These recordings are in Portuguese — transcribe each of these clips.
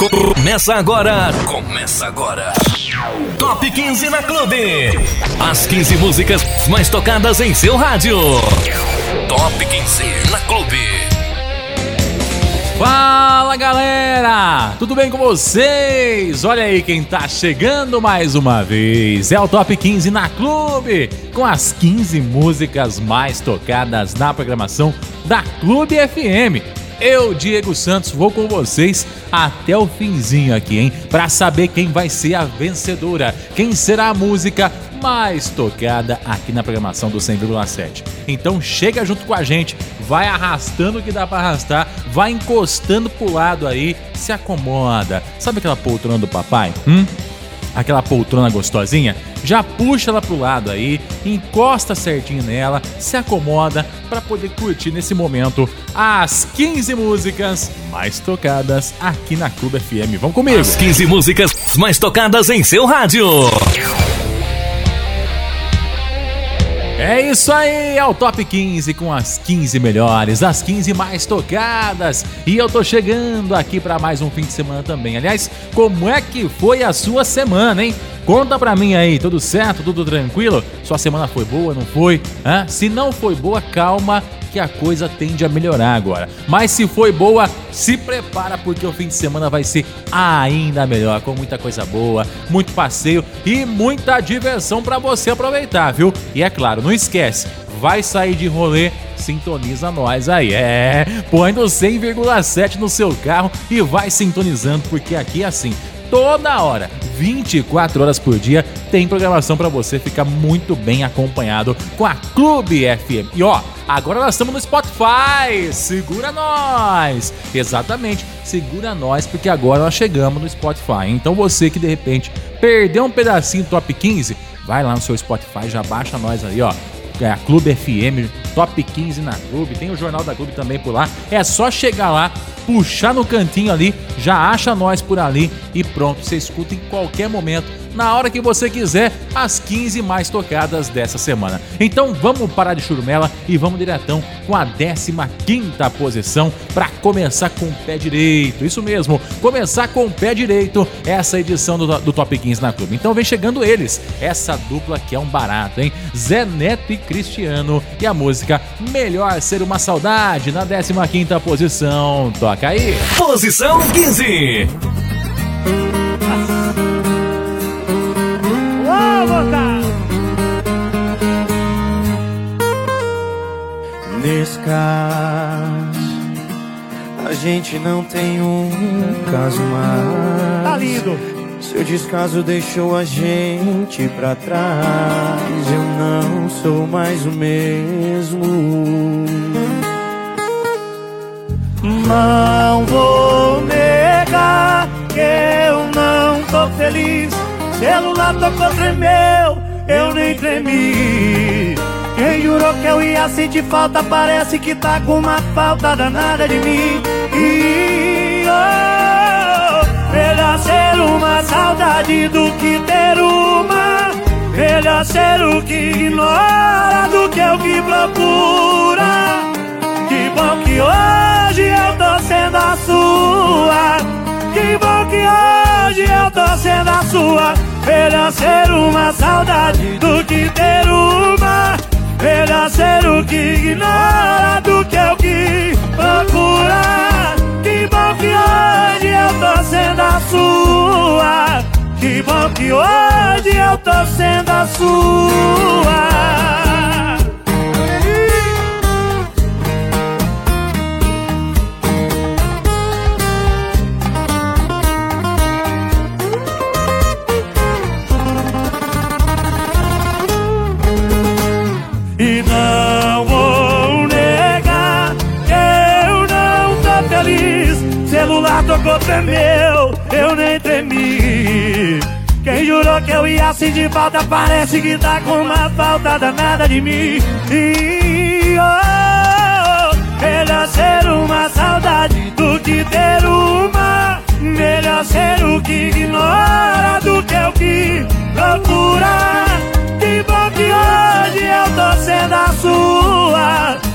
Começa agora. Começa agora. Top 15 na Clube. As 15 músicas mais tocadas em seu rádio. Top 15 na Clube. Fala galera, tudo bem com vocês? Olha aí quem tá chegando mais uma vez. É o Top 15 na Clube, com as 15 músicas mais tocadas na programação da Clube FM. Eu, Diego Santos, vou com vocês até o finzinho aqui, hein? Para saber quem vai ser a vencedora, quem será a música mais tocada aqui na programação do 100,7. Então chega junto com a gente, vai arrastando o que dá para arrastar, vai encostando pro lado aí, se acomoda. Sabe aquela poltrona do papai? Hum? Aquela poltrona gostosinha? já puxa ela pro lado aí, encosta certinho nela, se acomoda para poder curtir nesse momento as 15 músicas mais tocadas aqui na Clube FM. Vamos comigo! As 15 músicas mais tocadas em seu rádio. É isso aí, é o Top 15 com as 15 melhores, as 15 mais tocadas. E eu tô chegando aqui para mais um fim de semana também. Aliás, como é que foi a sua semana, hein? Conta pra mim aí, tudo certo, tudo tranquilo? Sua semana foi boa, não foi? Hã? Se não foi boa, calma que a coisa tende a melhorar agora. Mas se foi boa, se prepara porque o fim de semana vai ser ainda melhor, com muita coisa boa, muito passeio e muita diversão para você aproveitar, viu? E é claro, não esquece, vai sair de rolê, sintoniza nós aí. É, põe no 100,7 no seu carro e vai sintonizando porque aqui é assim toda hora, 24 horas por dia, tem programação para você ficar muito bem acompanhado com a Clube FM. E ó, agora nós estamos no Spotify. Segura nós! Exatamente, segura nós porque agora nós chegamos no Spotify. Então você que de repente perdeu um pedacinho do top 15, vai lá no seu Spotify, já baixa nós aí, ó é Clube FM, top 15 na Clube, tem o Jornal da Clube também por lá. É só chegar lá, puxar no cantinho ali, já acha nós por ali e pronto, você escuta em qualquer momento na hora que você quiser, as 15 mais tocadas dessa semana. Então vamos parar de churumela e vamos diretão com a 15 posição para começar com o pé direito. Isso mesmo, começar com o pé direito essa edição do, do Top 15 na Clube. Então vem chegando eles, essa dupla que é um barato, hein? Zé Neto e Cristiano e a música Melhor Ser Uma Saudade na 15 posição. Toca aí. Posição 15. Nesse caso, a gente não tem um caso mais. Tá lindo. Seu descaso deixou a gente pra trás. Eu não sou mais o mesmo. Não vou negar que eu não tô feliz. Celular tocou, tremeu, eu nem tremi. Quem jurou que eu ia sentir falta Parece que tá com uma falta danada de mim e, oh, Melhor ser uma saudade do que ter uma Melhor ser o que ignora do que o que procura bom que hoje eu tô sendo a sua. Que bom que hoje eu tô sendo a sua. Melhor ser uma saudade do que ter uma. Melhor ser o que ignora do que o que procura. Que bom que hoje eu tô sendo a sua. Que bom que hoje eu tô sendo a sua tocou tremeu, eu nem tremi. Quem jurou que eu ia sentir falta Parece que tá com uma falta danada de mim. E, oh, Melhor ser uma saudade do que ter uma. Melhor ser o que ignora do que o que procura Que bom que hoje eu tô sendo a sua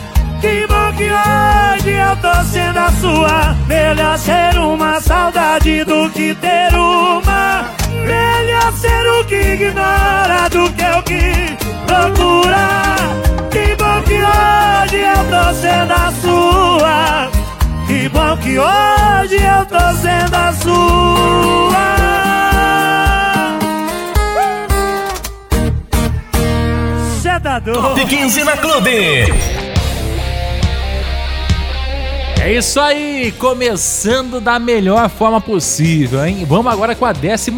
que hoje eu tô sendo a sua Melhor ser uma saudade do que ter uma. Melhor ser o que ignora do que o que procura. Que bom que hoje eu tô sendo a sua. Que bom que hoje eu tô sendo a sua. Doido? Top 15 na Clube. É isso aí, começando da melhor forma possível, hein? Vamos agora com a 14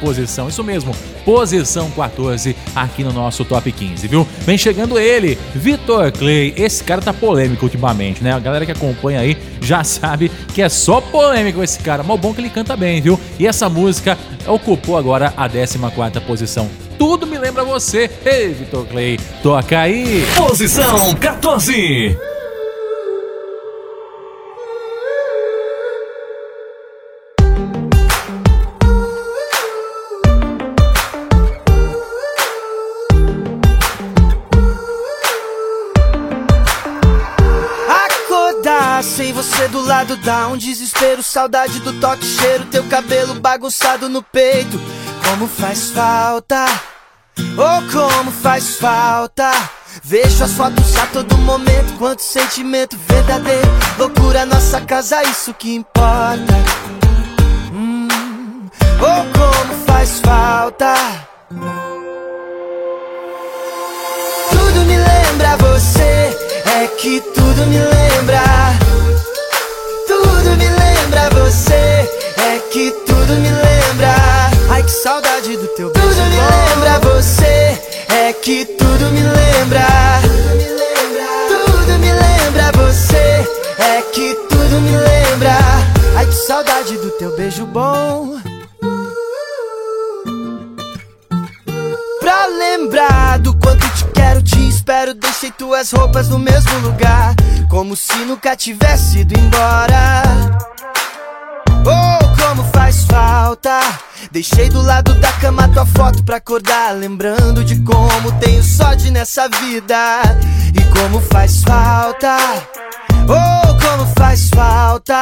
posição, isso mesmo, posição 14 aqui no nosso top 15, viu? Vem chegando ele, Vitor Clay. Esse cara tá polêmico ultimamente, né? A galera que acompanha aí já sabe que é só polêmico esse cara, mas bom que ele canta bem, viu? E essa música ocupou agora a 14 posição. Tudo me lembra você. Ei, Vitor Clay, toca aí. Posição 14. Lado dá um desespero, saudade do toque, cheiro, teu cabelo bagunçado no peito. Como faz falta, oh como faz falta. Vejo as fotos a todo momento, quanto sentimento verdadeiro. Loucura, nossa casa, isso que importa. Hum, oh como faz falta. Tudo me lembra você, é que tudo me lembra me lembra você, é que tudo me lembra. Ai que saudade do teu beijo. Tudo me lembra você, é que tudo me lembra. Tudo me lembra você, é que tudo me lembra. Ai que saudade do teu beijo bom. Pra lembrar do quanto te quero, te espero, deixei tuas roupas no mesmo lugar. Como se nunca tivesse ido embora. Faz falta. Deixei do lado da cama tua foto pra acordar. Lembrando de como tenho sorte nessa vida. E como faz falta. Oh, como faz falta.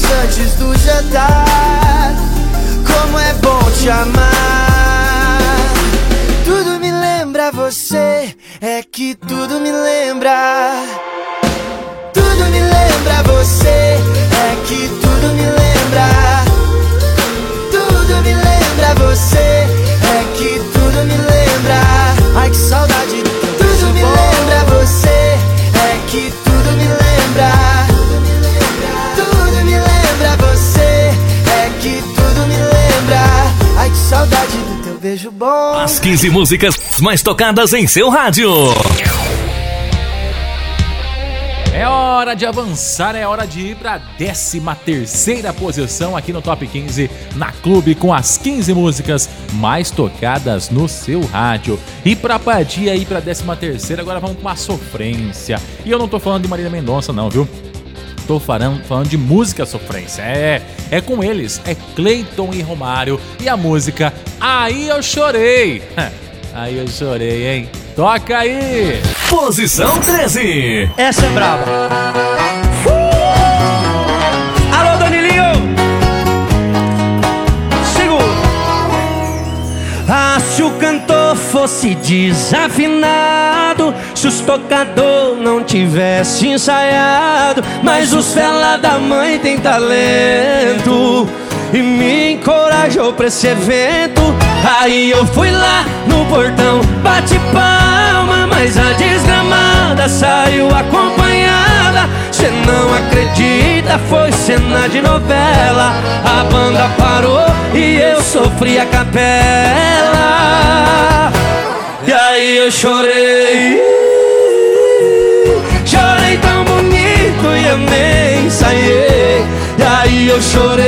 Preferidos antes do jantar. Como é bom te amar. Tudo me lembra você, é que tudo me lembra. Tudo me lembra você, é que tudo me lembra. Tudo me lembra você, bom. As 15 músicas mais tocadas em seu rádio. É hora de avançar, é hora de ir para 13 terceira posição aqui no Top 15 na Clube com as 15 músicas mais tocadas no seu rádio. E para partir aí para 13 terceira, agora vamos com uma sofrência. E eu não tô falando de Marília Mendonça não, viu? Tô falando, falando de música sofrência. É, é com eles, é Cleiton e Romário e a música Aí Eu Chorei. Aí eu chorei, hein? Toca aí! Posição 13. Essa é brava. Uh! Alô, Danilinho! Segura. Ah, se o cantor fosse desafinado Se os tocador não tivesse ensaiado Mas os fela da mãe tem talento E me encorajou pra esse evento Aí eu fui lá no portão, bate palma Mas a desgramada saiu acompanhada Cê não acredita, foi cena de novela. A banda parou e eu sofri a capela. E aí eu chorei. Chorei tão bonito e eu nem ensaiei. E aí eu chorei.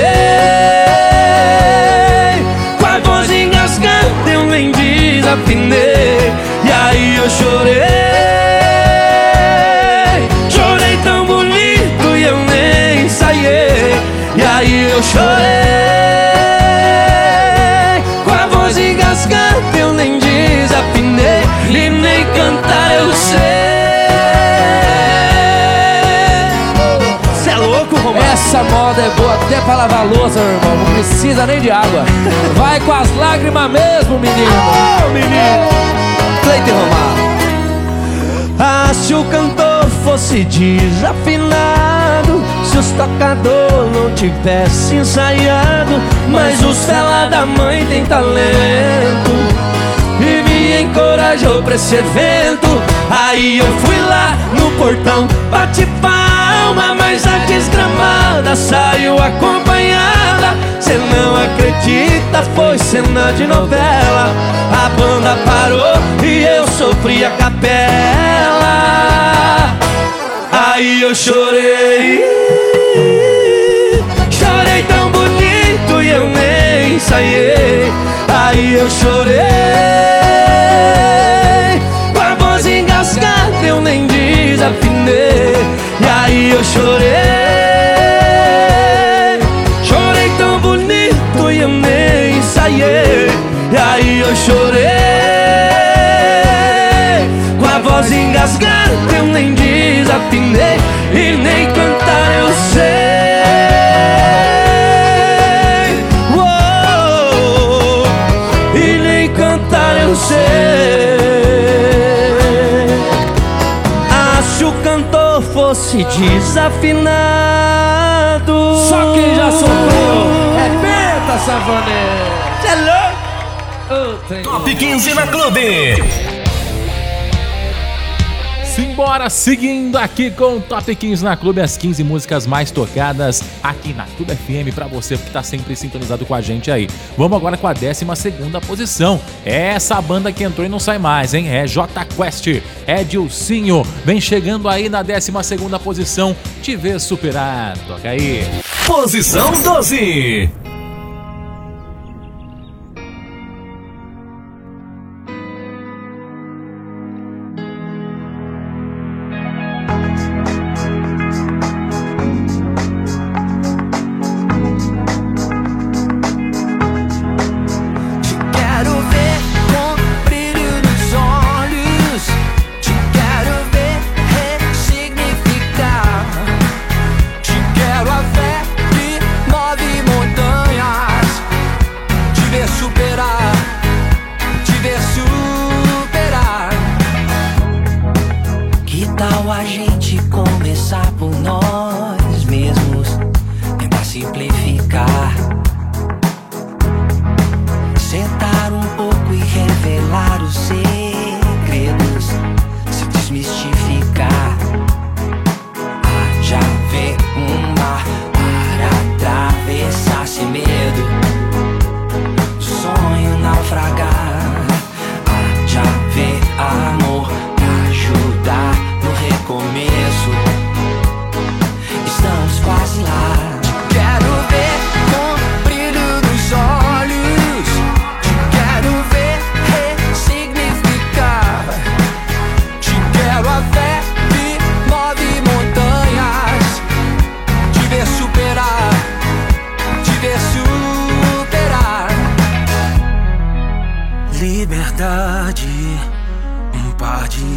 Com a voz engasgada eu nem desafinei. E aí eu chorei. aí eu chorei é boa até pra lavar louça, meu irmão. Não precisa nem de água. Vai com as lágrimas mesmo, menino. Oh, menino. Cleide Romário. Ah, se o cantor fosse desafinado Se os tocador não tivesse ensaiado Mas os fela da mãe tem talento. E me encorajou pra esse evento. Aí eu fui lá no portão, bate palma Mas a desgramada saiu acompanhada. Cê não acredita, foi cena de novela. A banda parou e eu sofri a capela. Aí eu chorei Chorei tão bonito e eu nem ensaiei Aí eu chorei. Com a voz engasgada eu nem desafinei. E aí eu chorei. Chorei tão bonito e eu nem ensaiei E aí eu chorei. Com a voz engasgada eu nem desafinei. E nem cantar eu sei se o cantor fosse desafinado. Só quem já sofreu é penta, Savanê. Cê é louco? Oh, Top 15 na Clube. Simbora, seguindo aqui com o Top 15 na Clube, as 15 músicas mais tocadas aqui na Clube FM para você que tá sempre sintonizado com a gente aí. Vamos agora com a 12 posição. É essa banda que entrou e não sai mais, hein? É J Quest, é Dilcinho. Vem chegando aí na 12 posição, te vê superar. Toca aí. Posição 12.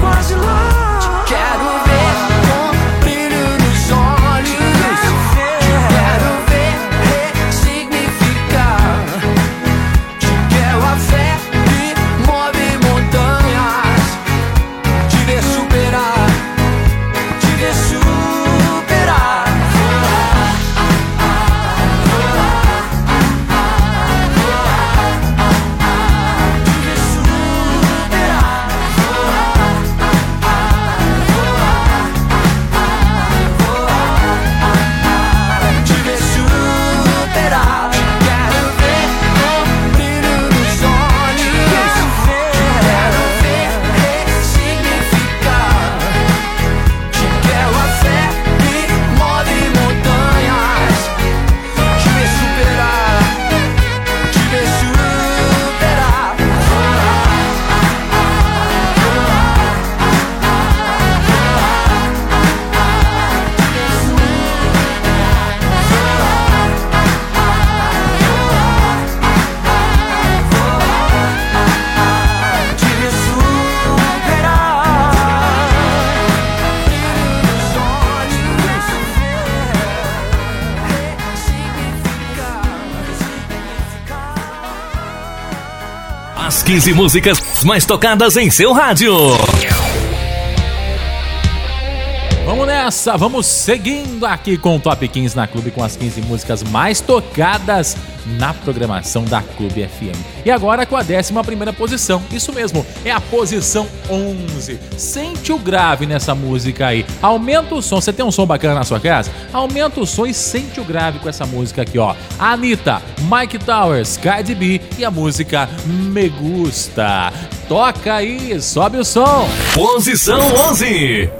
com brilho 15 músicas mais tocadas em seu rádio. Nessa, vamos seguindo aqui com o Top 15 na Clube com as 15 músicas mais tocadas na programação da Clube FM. E agora com a 11 posição, isso mesmo, é a posição 11. Sente o grave nessa música aí. Aumenta o som, você tem um som bacana na sua casa? Aumenta o som e sente o grave com essa música aqui, ó. Anitta, Mike Towers, Cardi B e a música Me Gusta. Toca aí, sobe o som. Posição 11.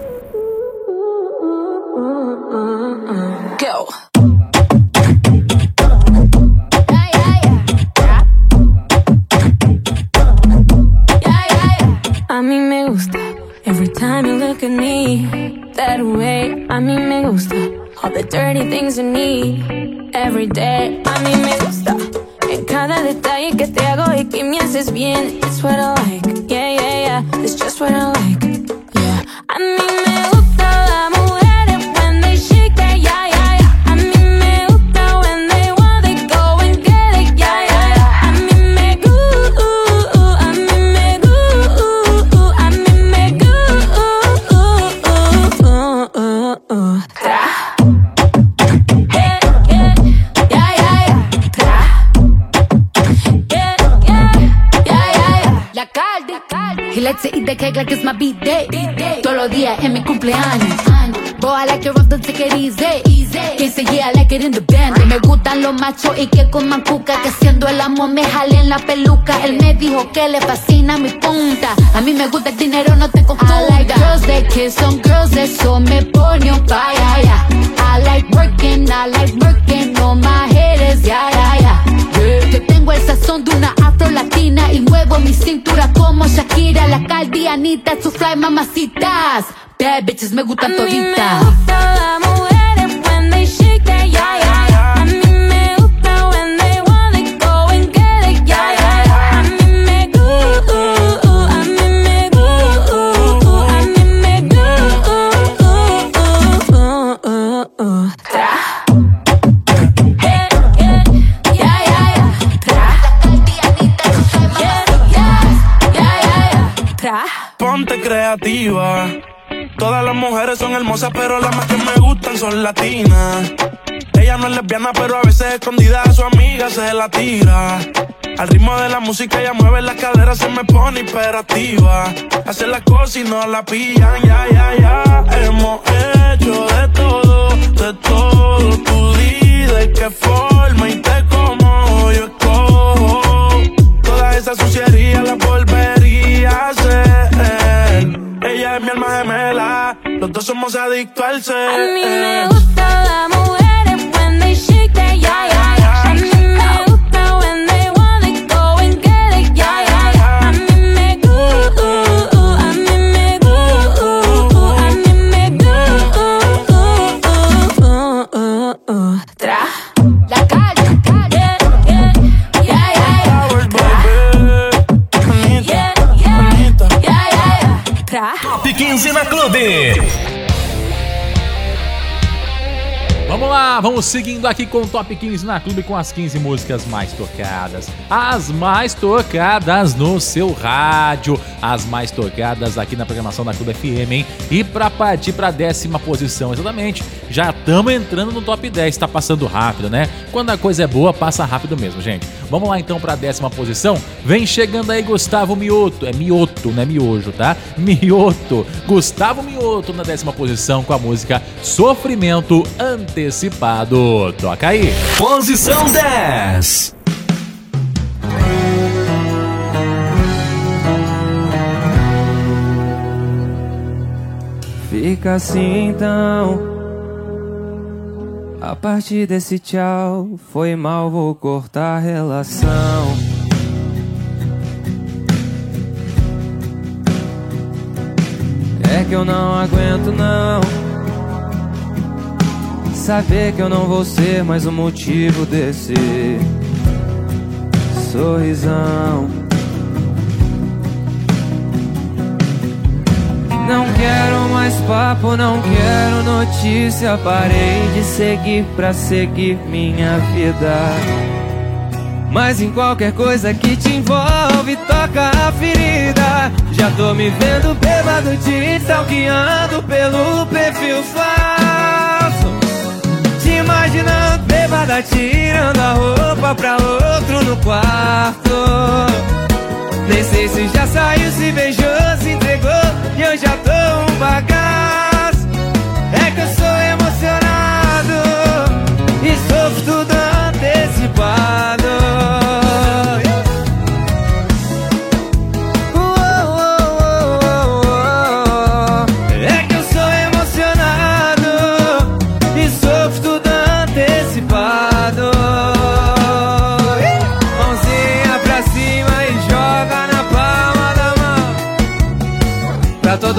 A mí me gusta every time you look at me that way. A mí me gusta all the dirty things you need every day. A mí me gusta en cada detalle que te hago y que me haces bien. It's what I like, yeah, yeah, yeah. It's just what I like, yeah. A mí me gusta la cake like it's my. Todos los días en mi cumpleaños. Boy, I like it rough, don't take it easy. Quien se yeah, I like it in the band. Me gustan los machos y que coman cuca. Que haciendo el amor me jalen la peluca. Él me dijo que le fascina mi punta. A mí me gusta el dinero, no te confundas. I like girls that kiss on girls, eso me pone on fire. yeah. I like working, I like working on my haters, yeah, yeah, yeah. Yeah. Yo tengo el sazón de una afro-latina y muevo mi cintura como Shakira, la Caldi, Anita, su fly, mamacitas. Bad bitches me gustan toditas. A mí me gusta la mujer, when they shake that, yeah, yeah, yeah. Creativa. Todas las mujeres son hermosas, pero las más que me gustan son latinas. Ella no es lesbiana, pero a veces escondida a su amiga se la tira. Al ritmo de la música ella mueve las caderas, se me pone hiperactiva. Hace las cosas y no la pillan, ya, ya, ya. Hemos hecho de todo, de todo. Tú di de qué forma y te como yo escojo. Toda esa suciería la volvería a hacer. Ella es mi alma gemela, los dos somos adictos al ser. A mí me gusta la mujeres when they shake yeah, yeah. Lá, vamos seguindo aqui com o Top 15 na Clube com as 15 músicas mais tocadas. As mais tocadas no seu rádio. As mais tocadas aqui na programação da Clube FM, hein? E pra partir pra décima posição, exatamente. Já estamos entrando no top 10. Tá passando rápido, né? Quando a coisa é boa, passa rápido mesmo, gente. Vamos lá então pra décima posição. Vem chegando aí Gustavo Mioto. É Mioto, não é miojo, tá? Mioto. Gustavo Mioto na décima posição com a música Sofrimento Antecipado. Toca aí. Posição 10. Fica assim então. A partir desse tchau, foi mal, vou cortar a relação. É que eu não aguento não. Saber que eu não vou ser mais o motivo desse sorrisão. Não quero mais papo, não quero notícia. Parei de seguir pra seguir minha vida. Mas em qualquer coisa que te envolve, toca a ferida. Já tô me vendo bêbado, te stalkeando pelo perfil falso. Imaginando bêbada, tirando a roupa pra outro no quarto. Nem sei se já saiu, se beijou, se entregou E eu já tô um bagaço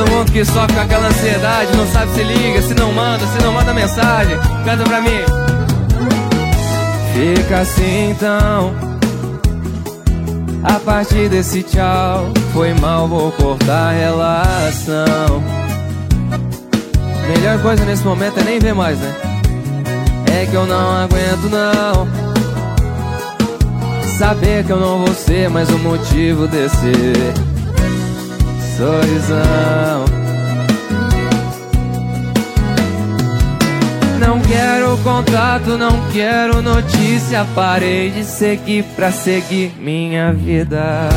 todo mundo que sofre com aquela ansiedade. Não sabe se liga, se não manda, se não manda mensagem. Canta pra mim. Fica assim então. A partir desse tchau Foi mal, vou cortar a relação. Melhor coisa nesse momento é nem ver mais, né? É que eu não aguento não. Saber que eu não vou ser mais o motivo desse sorrisão Não quero contato, não quero notícia Parei de seguir pra seguir minha vida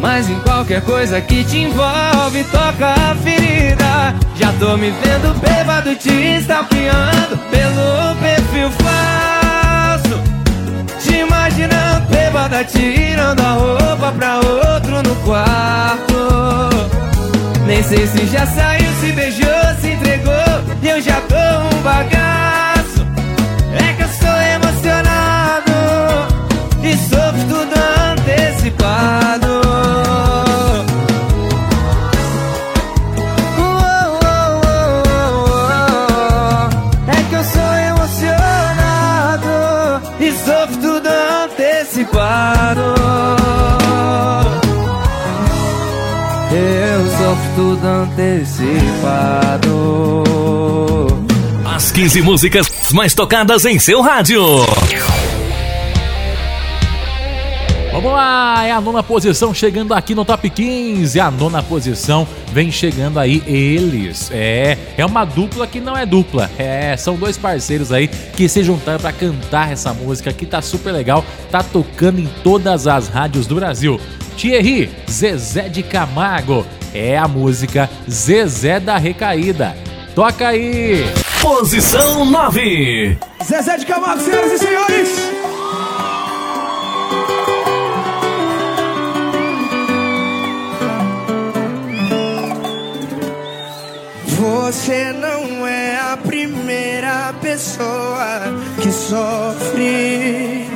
mas em qualquer coisa que te envolve, toca a ferida. Já tô me vendo bêbado, te stalkeando pelo perfil falso. Imaginando bêbada, tirando a roupa pra outro no quarto. Nem sei se já saiu, se beijou, se entregou. E eu já tô um bagaço. É que eu sou emocionado e sofro tudo antecipado. Tudo antecipado. As 15 músicas mais tocadas em seu rádio. Vamos lá, é a nona posição chegando aqui no top 15. A nona posição vem chegando aí eles. É, é uma dupla que não é dupla. É, são dois parceiros aí que se juntaram pra cantar essa música que tá super legal, tá tocando em todas as rádios do Brasil. Thierry, Zezé de Camargo. É a música Zezé da Recaída. Toca aí! Posição 9. Zezé de Camargo, senhoras e senhores! Você não é a primeira pessoa que sofre.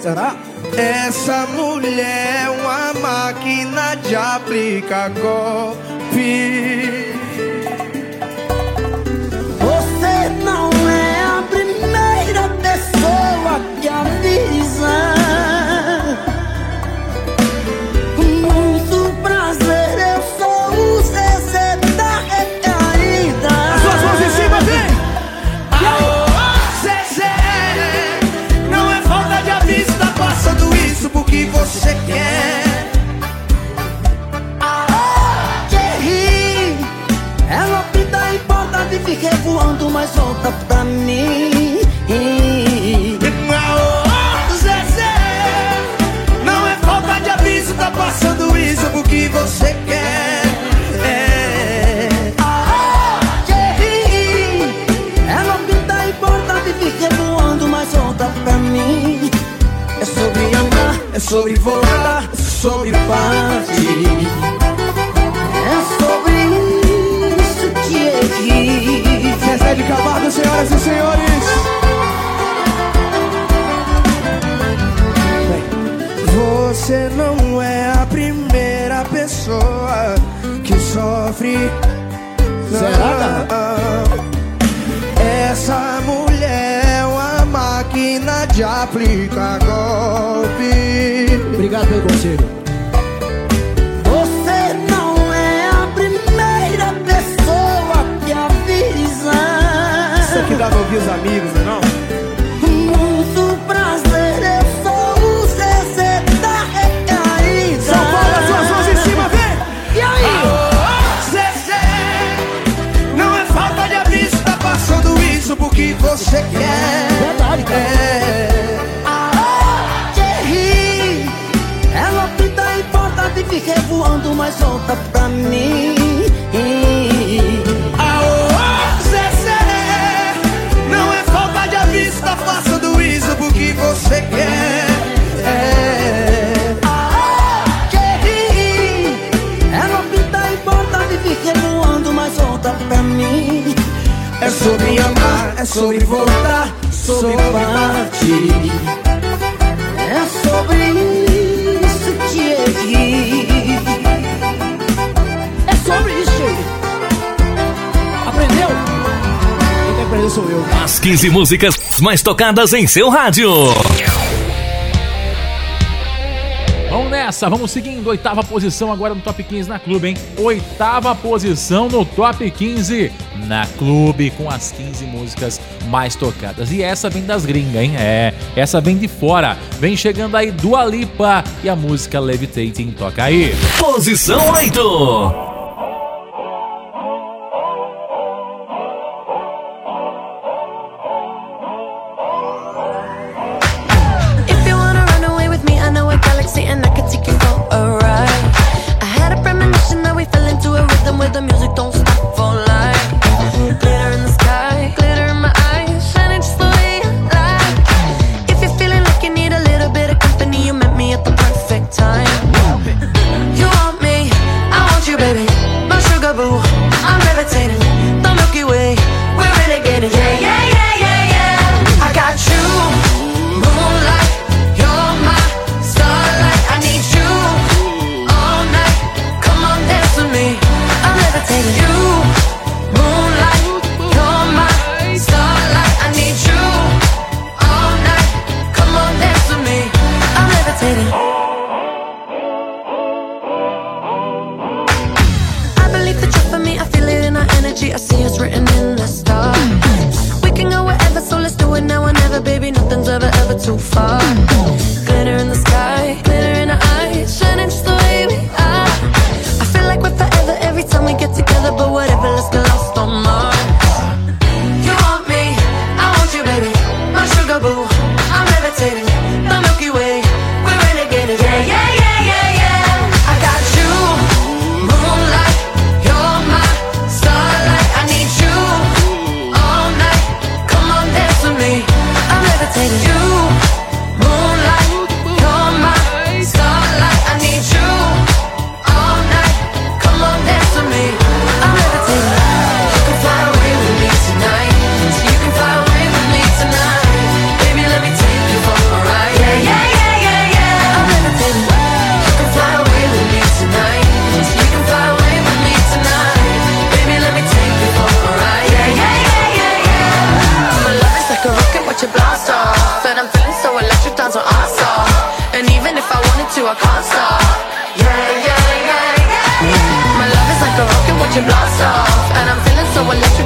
Será? Essa mulher é uma máquina de aplicar golpe. Senhoras e senhores. Você não é a primeira pessoa que sofre. Será? Essa mulher é uma máquina de aplicar golpe. Obrigado pelo conselho. gosta de ouvir os amigos, não é não? Muito prazer, eu sou o Zezé da Recaída. São Paulo, as suas mãos em cima, vem! E aí? Aô, não é falta de aviso, tá passando isso porque você quer. Verdade, cara. É. Ela pinta e porta e fica voando, mas volta pra mim. É sobre voltar, sobre partir É sobre isso que eu quis É sobre isso Aprendeu? Quem tem aprender sou eu As 15 músicas mais tocadas em seu rádio Vamos nessa, vamos seguindo. Oitava posição agora no top 15 na clube, hein? Oitava posição no top 15 na Clube com as 15 músicas mais tocadas. E essa vem das gringas, hein? É, essa vem de fora. Vem chegando aí do Alipa e a música Levitating toca aí. Posição 8.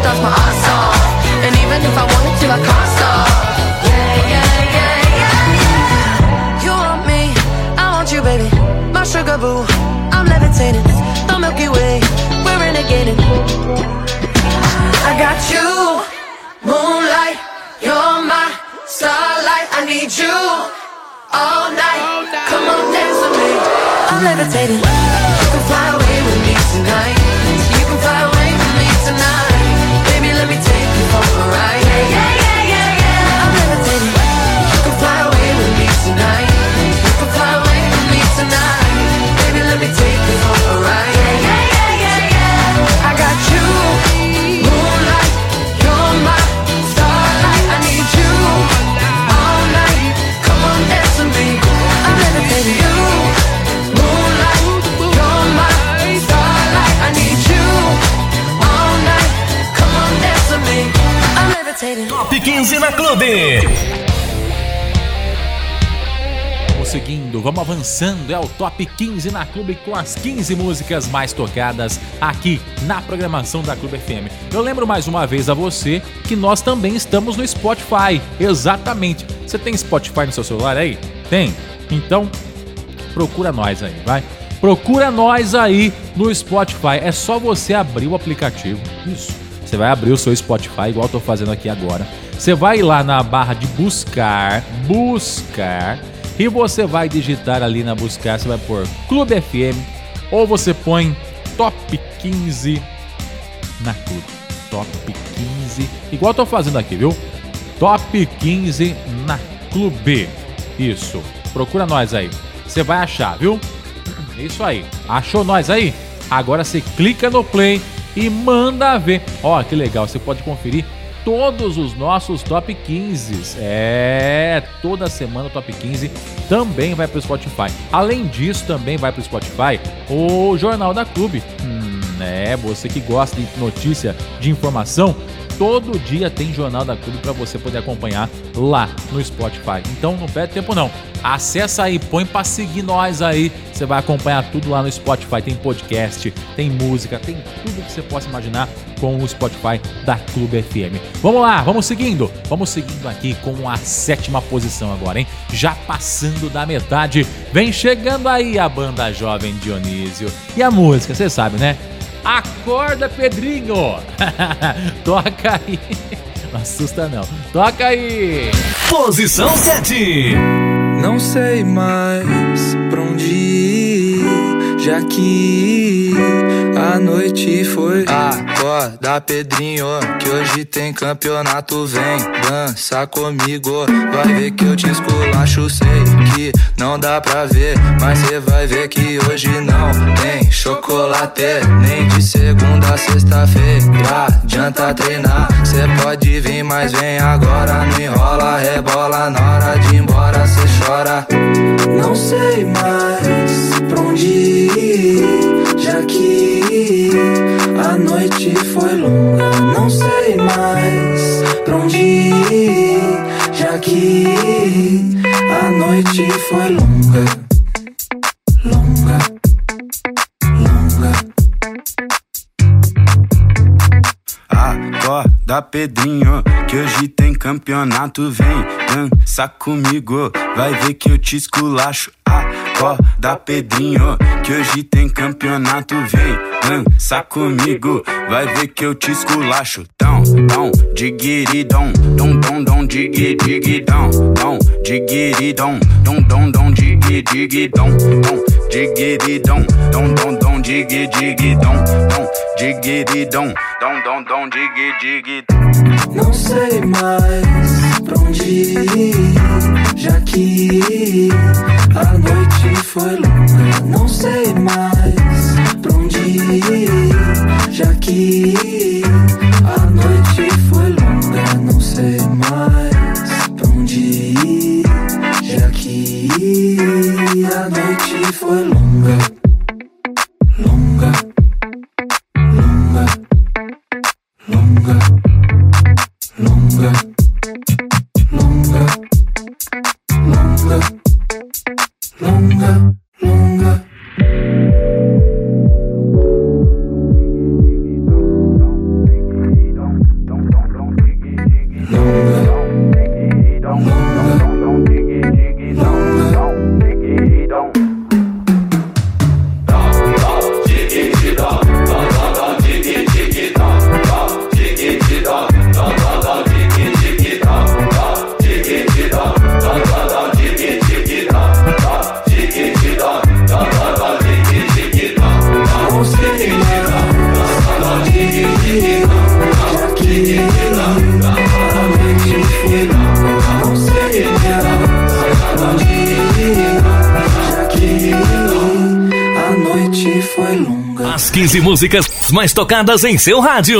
dance my ass off. And even if I wanted to, I can't stop Yeah, yeah, yeah, yeah, You want me, I want you, baby. My sugar boo, I'm levitating. The Milky Way, we're renegading. I got you, moonlight You're my starlight. I need you all night. Come on, dance with me. I'm levitating. Top 15 na Clube. Vamos seguindo, vamos avançando. É o Top 15 na Clube com as 15 músicas mais tocadas aqui na programação da Clube FM. Eu lembro mais uma vez a você que nós também estamos no Spotify. Exatamente. Você tem Spotify no seu celular aí? Tem? Então, procura nós aí, vai. Procura nós aí no Spotify. É só você abrir o aplicativo. Isso você vai abrir o seu Spotify, igual eu tô fazendo aqui agora. Você vai lá na barra de buscar, buscar, e você vai digitar ali na buscar, você vai pôr Clube FM, ou você põe Top 15 na Clube. Top 15, igual eu tô fazendo aqui, viu? Top 15 na Clube. Isso, procura nós aí. Você vai achar, viu? Isso aí. Achou nós aí? Agora você clica no play e manda ver. Ó, que legal, você pode conferir todos os nossos top 15. É, toda semana o top 15 também vai para o Spotify. Além disso, também vai para o Spotify o Jornal da Clube. Hum, é, você que gosta de notícia, de informação, todo dia tem Jornal da Clube para você poder acompanhar lá no Spotify. Então não perde tempo não. Acessa aí, põe para seguir nós aí. Você vai acompanhar tudo lá no Spotify. Tem podcast, tem música, tem tudo que você possa imaginar com o Spotify da Clube FM. Vamos lá, vamos seguindo. Vamos seguindo aqui com a sétima posição agora, hein? Já passando da metade. Vem chegando aí a banda Jovem Dionísio. E a música, você sabe, né? Acorda, Pedrinho! Toca aí. Não assusta não. Toca aí. Posição 7. Não sei mais já que a noite foi. Acorda, Pedrinho, que hoje tem campeonato. Vem dança comigo, vai ver que eu te esculacho. Sei que não dá pra ver, mas cê vai ver que hoje não tem chocolate. Nem de segunda a sexta-feira, adianta treinar. Cê pode vir, mas vem agora. Não enrola, rebola na hora de ir embora, cê chora. Não sei mais pra onde ir, já que a noite foi longa. Não sei mais pra onde ir, já que a noite foi longa. Longa, longa. Acorda, Pedrinho, que hoje tem campeonato. Vem dança comigo, vai ver que eu te esculacho. Acorda, Pedrinho, que hoje tem campeonato. Vem dança comigo, vai ver que eu te esculacho. Dão, dão, diguiridão, dom, dom, dom, digui, digidão, dom, diguiridão, dom, dom, dom, digui, digidão, dom, diguiridão, dom, dom, dom, digui, digidão, dom, diguiridão, dom, dom, dom, digui, digidão. Não sei mais pra onde ir, já que a noite foi longa. Não sei mais pra onde ir, já que a noite foi longa. Não sei mais pra onde ir, já que a noite foi longa. Longa, longa, longa, 15 músicas mais tocadas em seu rádio.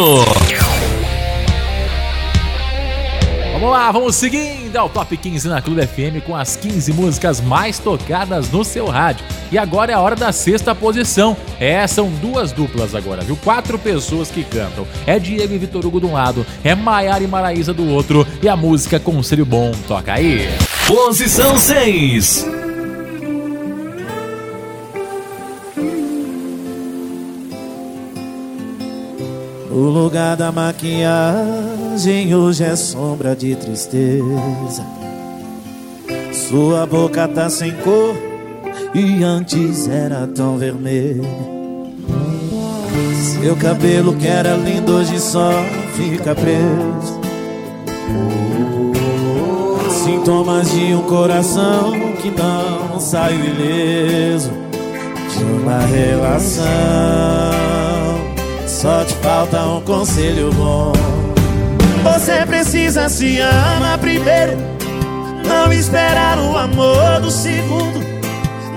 Vamos lá, vamos seguindo ao Top 15 na Clube FM com as 15 músicas mais tocadas no seu rádio. E agora é a hora da sexta posição. É, são duas duplas agora, viu? Quatro pessoas que cantam. É Diego e Vitor Hugo de um lado, é Maiara e Maraísa do outro. E a música Conselho Bom toca aí. Posição 6. O lugar da maquiagem hoje é sombra de tristeza. Sua boca tá sem cor e antes era tão vermelho. Seu cabelo que era lindo hoje só fica preso. Sintomas de um coração que não saiu ileso. De numa relação. Só te falta um conselho bom. Você precisa se amar primeiro. Não esperar o amor do segundo.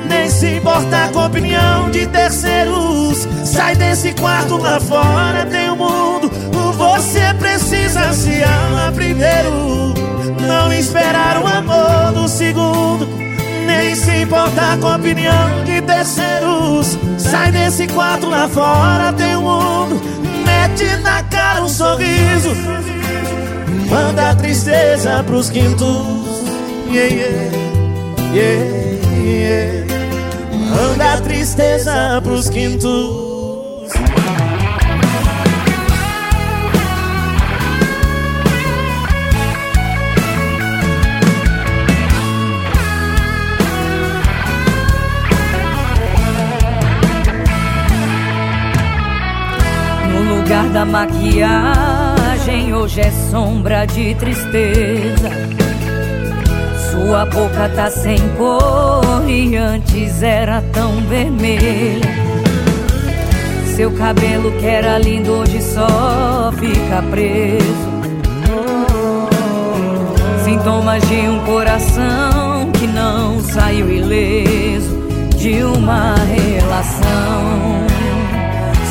Nem se importar com a opinião de terceiros. Sai desse quarto lá fora, tem o um mundo. Você precisa se amar primeiro. Importar com a opinião de terceiros. Sai desse quarto lá fora, tem um mundo. Mete na cara um sorriso. Manda a tristeza pros quintos. Yeah, yeah, yeah, yeah. Manda a tristeza pros quintos. Lugar da maquiagem, hoje é sombra de tristeza. Sua boca tá sem cor e antes era tão vermelha. Seu cabelo que era lindo hoje só fica preso. Sintomas de um coração que não saiu ileso de uma relação.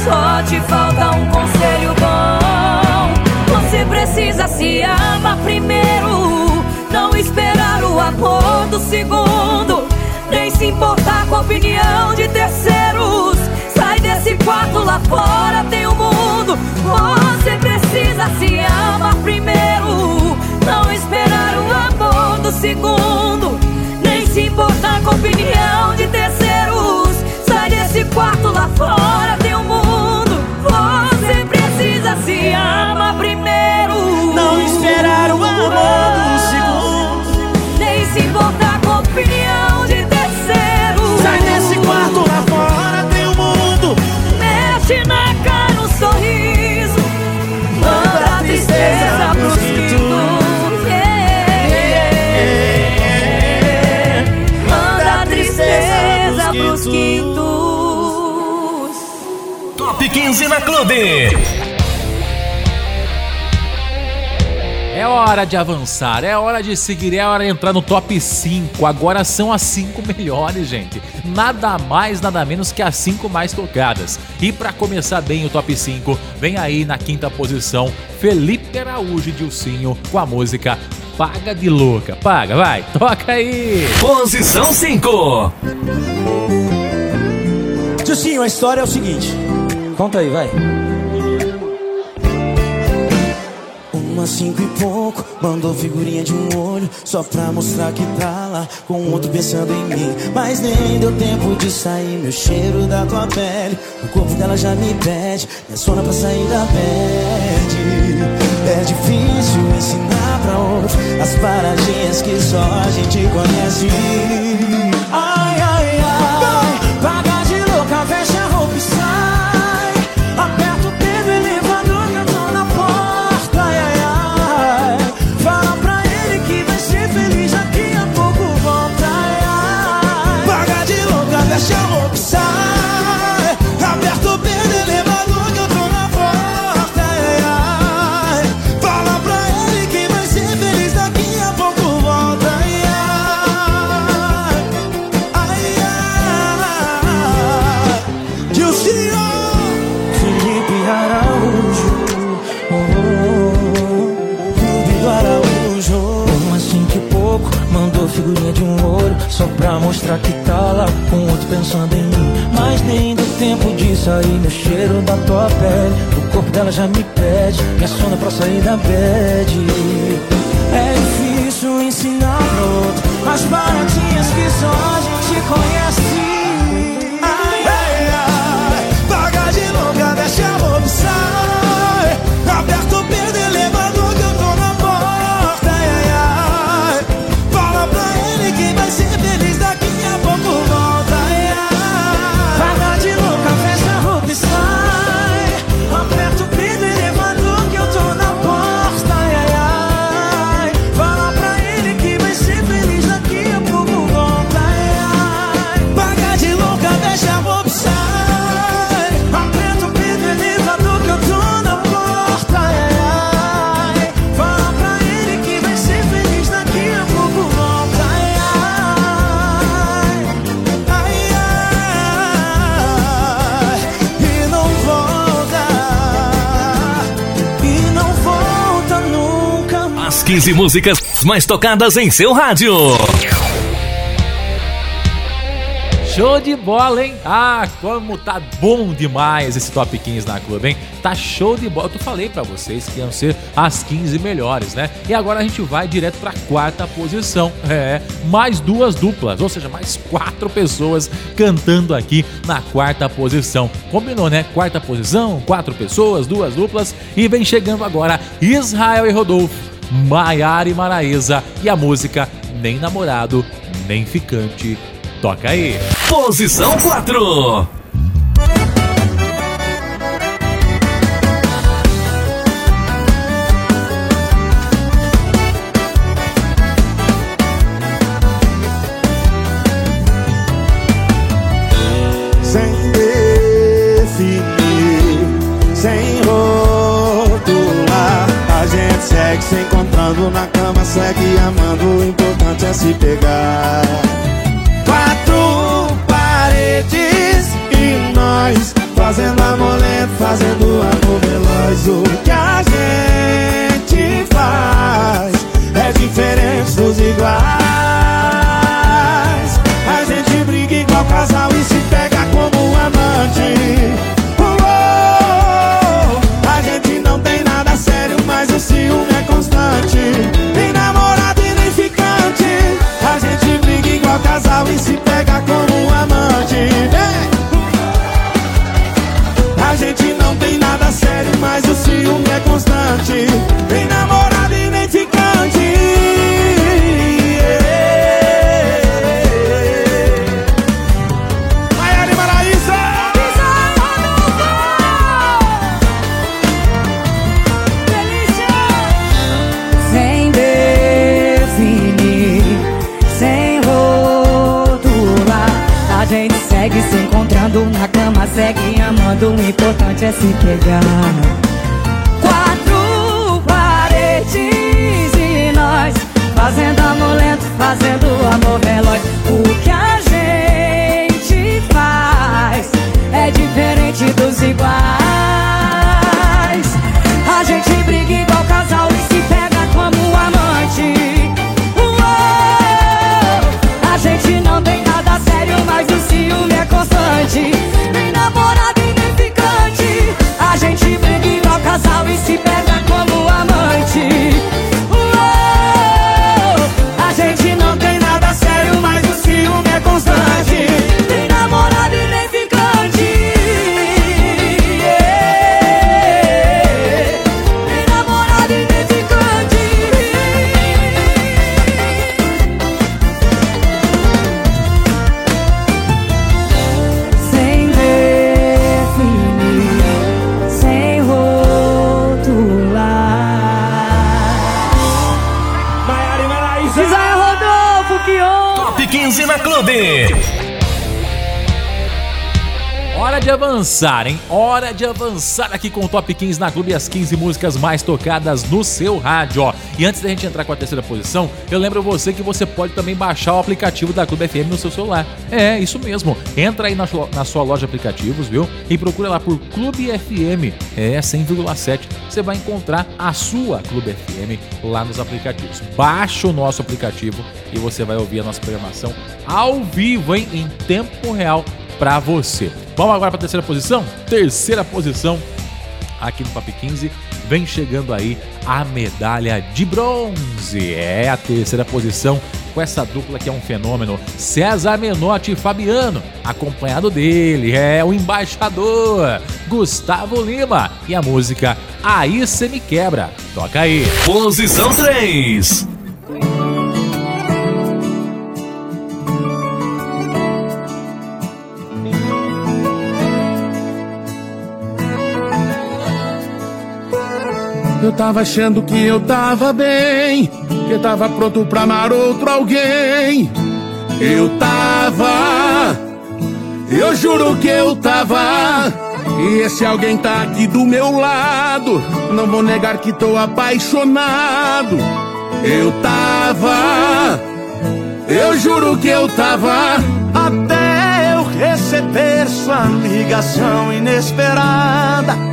Só te falta um conselho bom. Você precisa se amar primeiro. Não esperar o amor do segundo. Nem se importar com a opinião de terceiros. Sai desse quarto lá fora, tem o um mundo. Você precisa se amar primeiro. Não esperar o amor do segundo. Nem se importar com a opinião de terceiros. Sai desse quarto lá fora, se amar primeiro. Não esperar o amor do segundo. Nem se importar com opinião de terceiros. Sai desse quarto lá fora, tem o um mundo. Mexe na cara um sorriso. Manda a tristeza pros quintos. Yeah. Manda a tristeza pros quintos. Top 15 na Clube. Hora de avançar, é hora de seguir, é hora de entrar no top 5. Agora são as 5 melhores, gente. Nada mais, nada menos que as 5 mais tocadas. E para começar bem o top 5, vem aí na quinta posição Felipe Araújo e Dilcinho com a música Paga de Louca. Paga, vai, toca aí. Posição 5. Dilcinho, a história é o seguinte. Conta aí, vai. Umas cinco e pouco, mandou figurinha de um olho Só pra mostrar que tá lá com outro pensando em mim. Mas nem deu tempo de sair meu cheiro da tua pele O corpo dela já me pede, minha sona pra sair da bed. É difícil ensinar pra outro As paradinhas que só a gente conhece sair meu cheiro da tua pele. O corpo dela já me pede, minha sona pra sair da bed. É difícil ensinar pro outro As paradinhas que só a gente conhece 15 músicas mais tocadas em seu rádio. Show de bola, hein? Ah, como tá bom demais esse top 15 na clube, hein? Tá show de bola. Eu falei pra vocês que iam ser as 15 melhores, né? E agora a gente vai direto pra quarta posição. É, mais duas duplas, ou seja, mais quatro pessoas cantando aqui na quarta posição. Combinou, né? Quarta posição, quatro pessoas, duas duplas. E vem chegando agora Israel e Rodolfo, Maiara e Maraísa. E a música Nem Namorado, Nem Ficante. Toca aí. Posição 4. Na cama, segue amando. O importante é se pegar. Quatro paredes e nós fazendo amor lento, fazendo amor veloz. O que a gente faz é diferente dos iguais. A gente briga igual casal e se pega como amante. Constante. Nem namorado e nem ficante. Maiara e Maraísa! Sem definir, sem rotular. A gente segue se encontrando na cama, segue amando. O importante é se pegar. Fazendo amor lento, fazendo avançar, hein? Hora de avançar aqui com o Top 15 na Clube e as 15 músicas mais tocadas no seu rádio, ó. E antes da gente entrar com a terceira posição, eu lembro você que você pode também baixar o aplicativo da Clube FM no seu celular. É, isso mesmo. Entra aí na sua, na sua loja de aplicativos, viu? E procura lá por Clube FM. É, 100,7. Você vai encontrar a sua Clube FM lá nos aplicativos. Baixa o nosso aplicativo e você vai ouvir a nossa programação ao vivo, hein? Em tempo real para você. Vamos agora para a terceira posição? Terceira posição aqui no Top 15 vem chegando aí a medalha de bronze. É a terceira posição com essa dupla que é um fenômeno, César Menotti e Fabiano, acompanhado dele é o embaixador Gustavo Lima e a música Aí Cê Me Quebra. Toca aí. Posição 3. Eu tava achando que eu tava bem, que tava pronto pra amar outro alguém. Eu tava, eu juro que eu tava. E esse alguém tá aqui do meu lado. Não vou negar que tô apaixonado. Eu tava, eu juro que eu tava. Até eu receber sua ligação inesperada.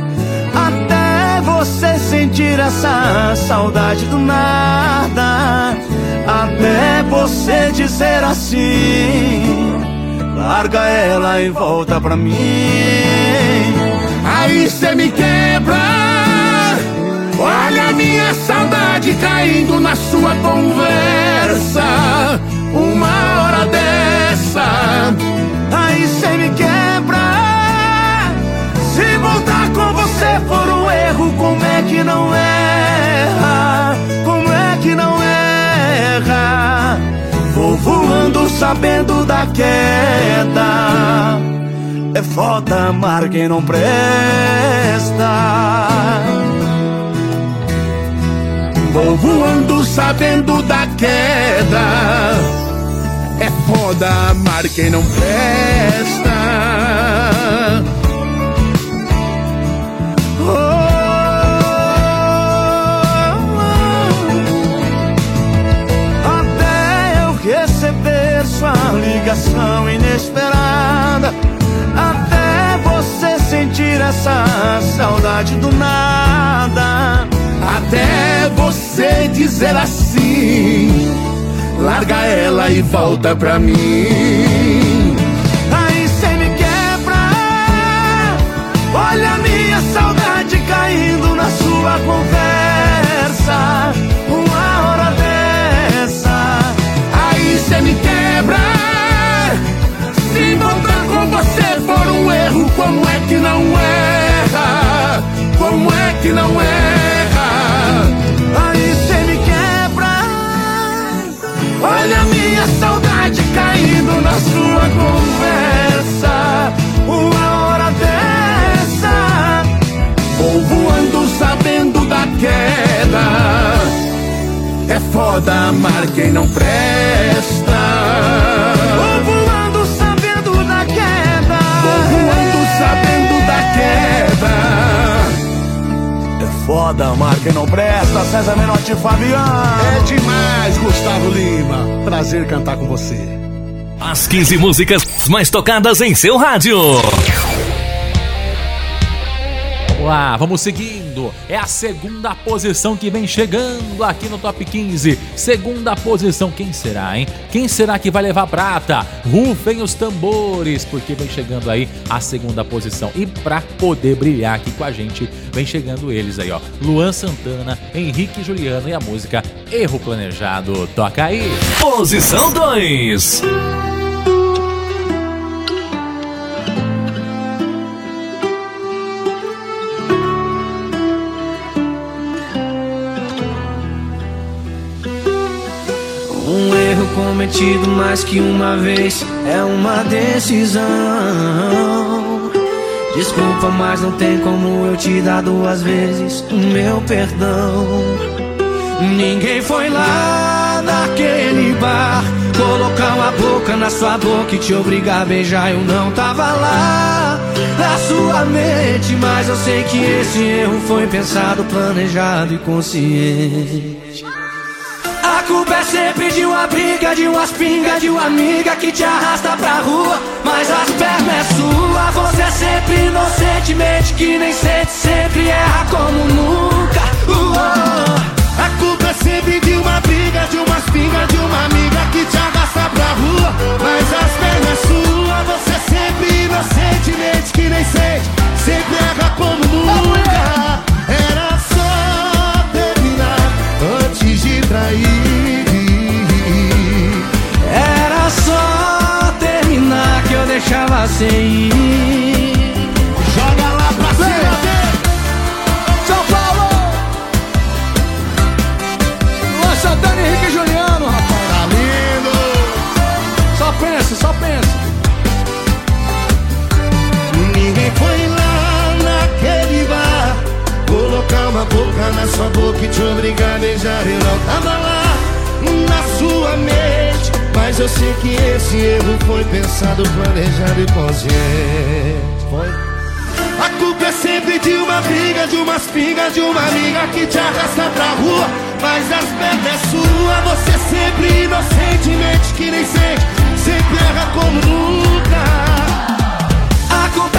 Você sentir essa saudade do nada. Até você dizer assim: larga ela e volta pra mim. Aí cê me quebra. Olha a minha saudade caindo na sua conversa. Você for um erro, como é que não erra? Como é que não erra? Vou voando sabendo da queda. É foda amar quem não presta. Vou voando sabendo da queda. É foda amar quem não presta. Sentir essa saudade do nada. Até você dizer assim: larga ela e volta pra mim. Aí cê me quebra. Olha a minha saudade caindo na sua conversa. Uma hora dessa. Aí cê me quebra. Se voltar com você for um erro, como é? Como é que não erra? Aí cê me quebra. Olha a minha saudade caindo na sua conversa. Uma hora dessa. Vou voando sabendo da queda. É foda amar quem não presta. Foda amar quem não presta. César Menotti e Fabiano. É demais, Gustavo Lima. Prazer cantar com você. As 15 músicas mais tocadas em seu rádio. Lá, vamos seguindo. É a segunda posição que vem chegando aqui no Top 15. Segunda posição, quem será, hein? Quem será que vai levar prata? Rufem os tambores, porque vem chegando aí a segunda posição. E pra poder brilhar aqui com a gente, vem chegando eles aí, ó. Luan Santana, Henrique Juliano e a música Erro Planejado. Toca aí. Posição 2. Erro cometido mais que uma vez é uma decisão. Desculpa, mas não tem como eu te dar duas vezes o meu perdão. Ninguém foi lá naquele bar colocar uma boca na sua boca e te obrigar a beijar. Eu não tava lá na sua mente, mas eu sei que esse erro foi pensado, planejado e consciente. Sempre de uma briga, de umas pingas, de uma amiga que te arrasta pra rua. Mas as pernas é sua, você é sempre inocentemente que nem sente, sempre erra como nunca. A culpa é sempre de uma briga, de umas pingas, de uma amiga que te arrasta pra rua. Mas as pernas é sua, você é sempre inocentemente que nem sente, sempre erra como nunca. Era só terminar antes de trair. Deixava sem ir. Joga lá pra cima dele. São Paulo! Luan Santana e Henrique Juliano, rapaz. Tá lindo. Só pensa, só pensa. Ninguém foi lá naquele bar Colocar uma boca na sua boca e te obrigar a beijar Eu não tava lá na sua mente Mas eu sei que esse erro foi pensado, planejado e consciente. Foi? A culpa é sempre de uma briga, de umas pingas, de uma amiga que te arrasta pra rua. Mas as pernas é sua, você sempre inocentemente que nem sente Sempre erra como nunca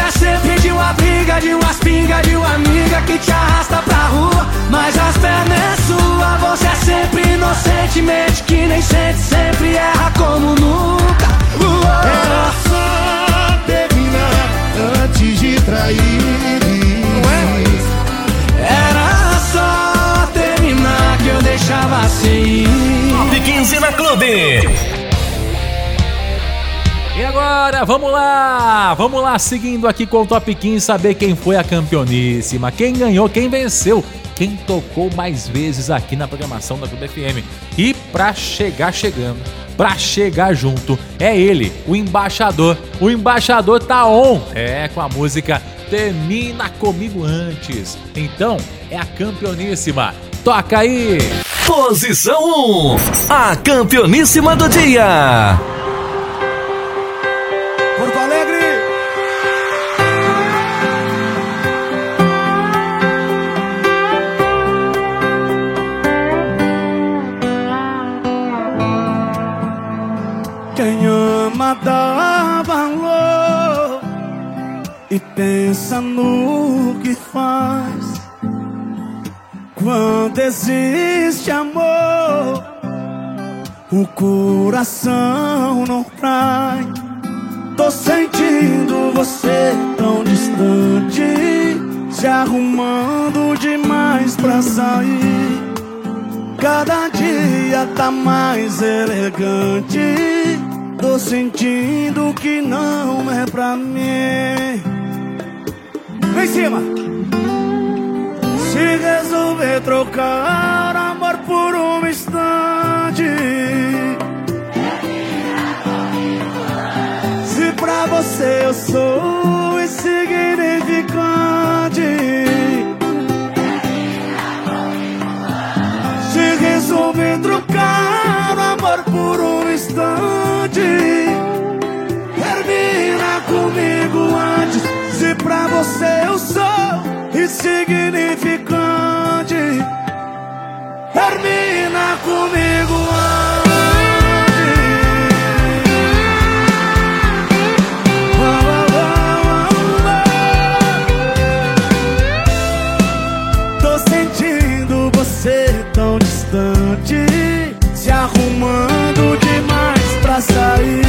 é sempre de uma briga, de uma espinga, de uma amiga que te arrasta pra rua. Mas as pernas é sua, você é sempre inocentemente que nem sente, sempre erra como nunca. Uou. É Era só terminar antes de trair. Era só terminar que eu deixava assim. Top 15 na Clube agora, vamos lá! Vamos lá, seguindo aqui com o Top 15, saber quem foi a campeoníssima, quem ganhou, quem venceu, quem tocou mais vezes aqui na programação da Clube FM. E pra chegar chegando, pra chegar junto, é ele, o embaixador. O embaixador tá on, é, com a música Termina Comigo Antes. Então, é a campeoníssima. Toca aí! Posição 1. A campeoníssima do dia. E pensa no que faz. Quando existe amor, o coração não cai. Tô sentindo você tão distante, se arrumando demais pra sair. Cada dia tá mais elegante. Tô sentindo que não é pra mim. Em cima! Se resolver trocar amor por um instante. Se pra você eu sou insignificante. Se resolver trocar insignificante. Termina comigo antes. Tô sentindo você tão distante, se arrumando demais pra sair.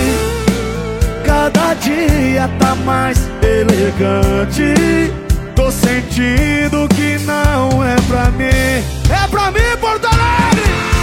Cada dia tá mais elegante. Tô sentindo que não é pra mim. É pra mim, Porto Alegre!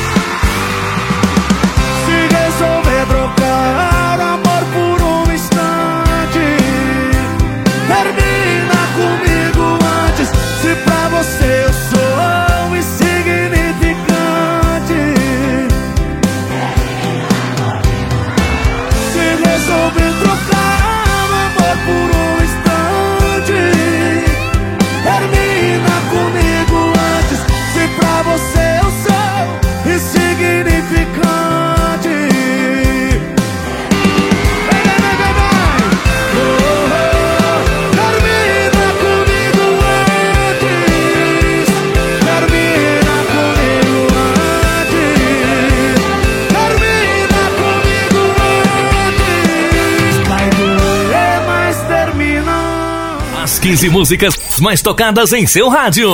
15 músicas mais tocadas em seu rádio.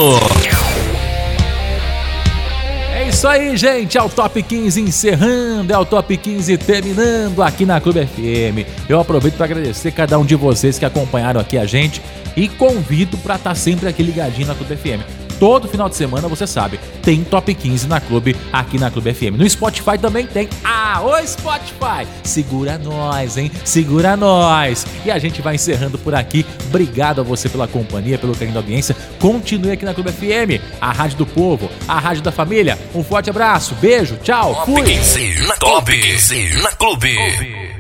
É isso aí, gente. É o Top 15 encerrando, é o Top 15 terminando aqui na Clube FM. Eu aproveito para agradecer cada um de vocês que acompanharam aqui a gente e convido para estar sempre aqui ligadinho na Clube FM. Todo final de semana, você sabe, tem Top 15 na Clube, aqui na Clube FM. No Spotify também tem. Ah, oi Spotify! Segura nós, hein? Segura nós! E a gente vai encerrando por aqui. Obrigado a você pela companhia, pelo carinho da audiência. Continue aqui na Clube FM, a rádio do povo, a rádio da família. Um forte abraço, beijo, tchau, Top fui! 15 na Top 15 na Clube.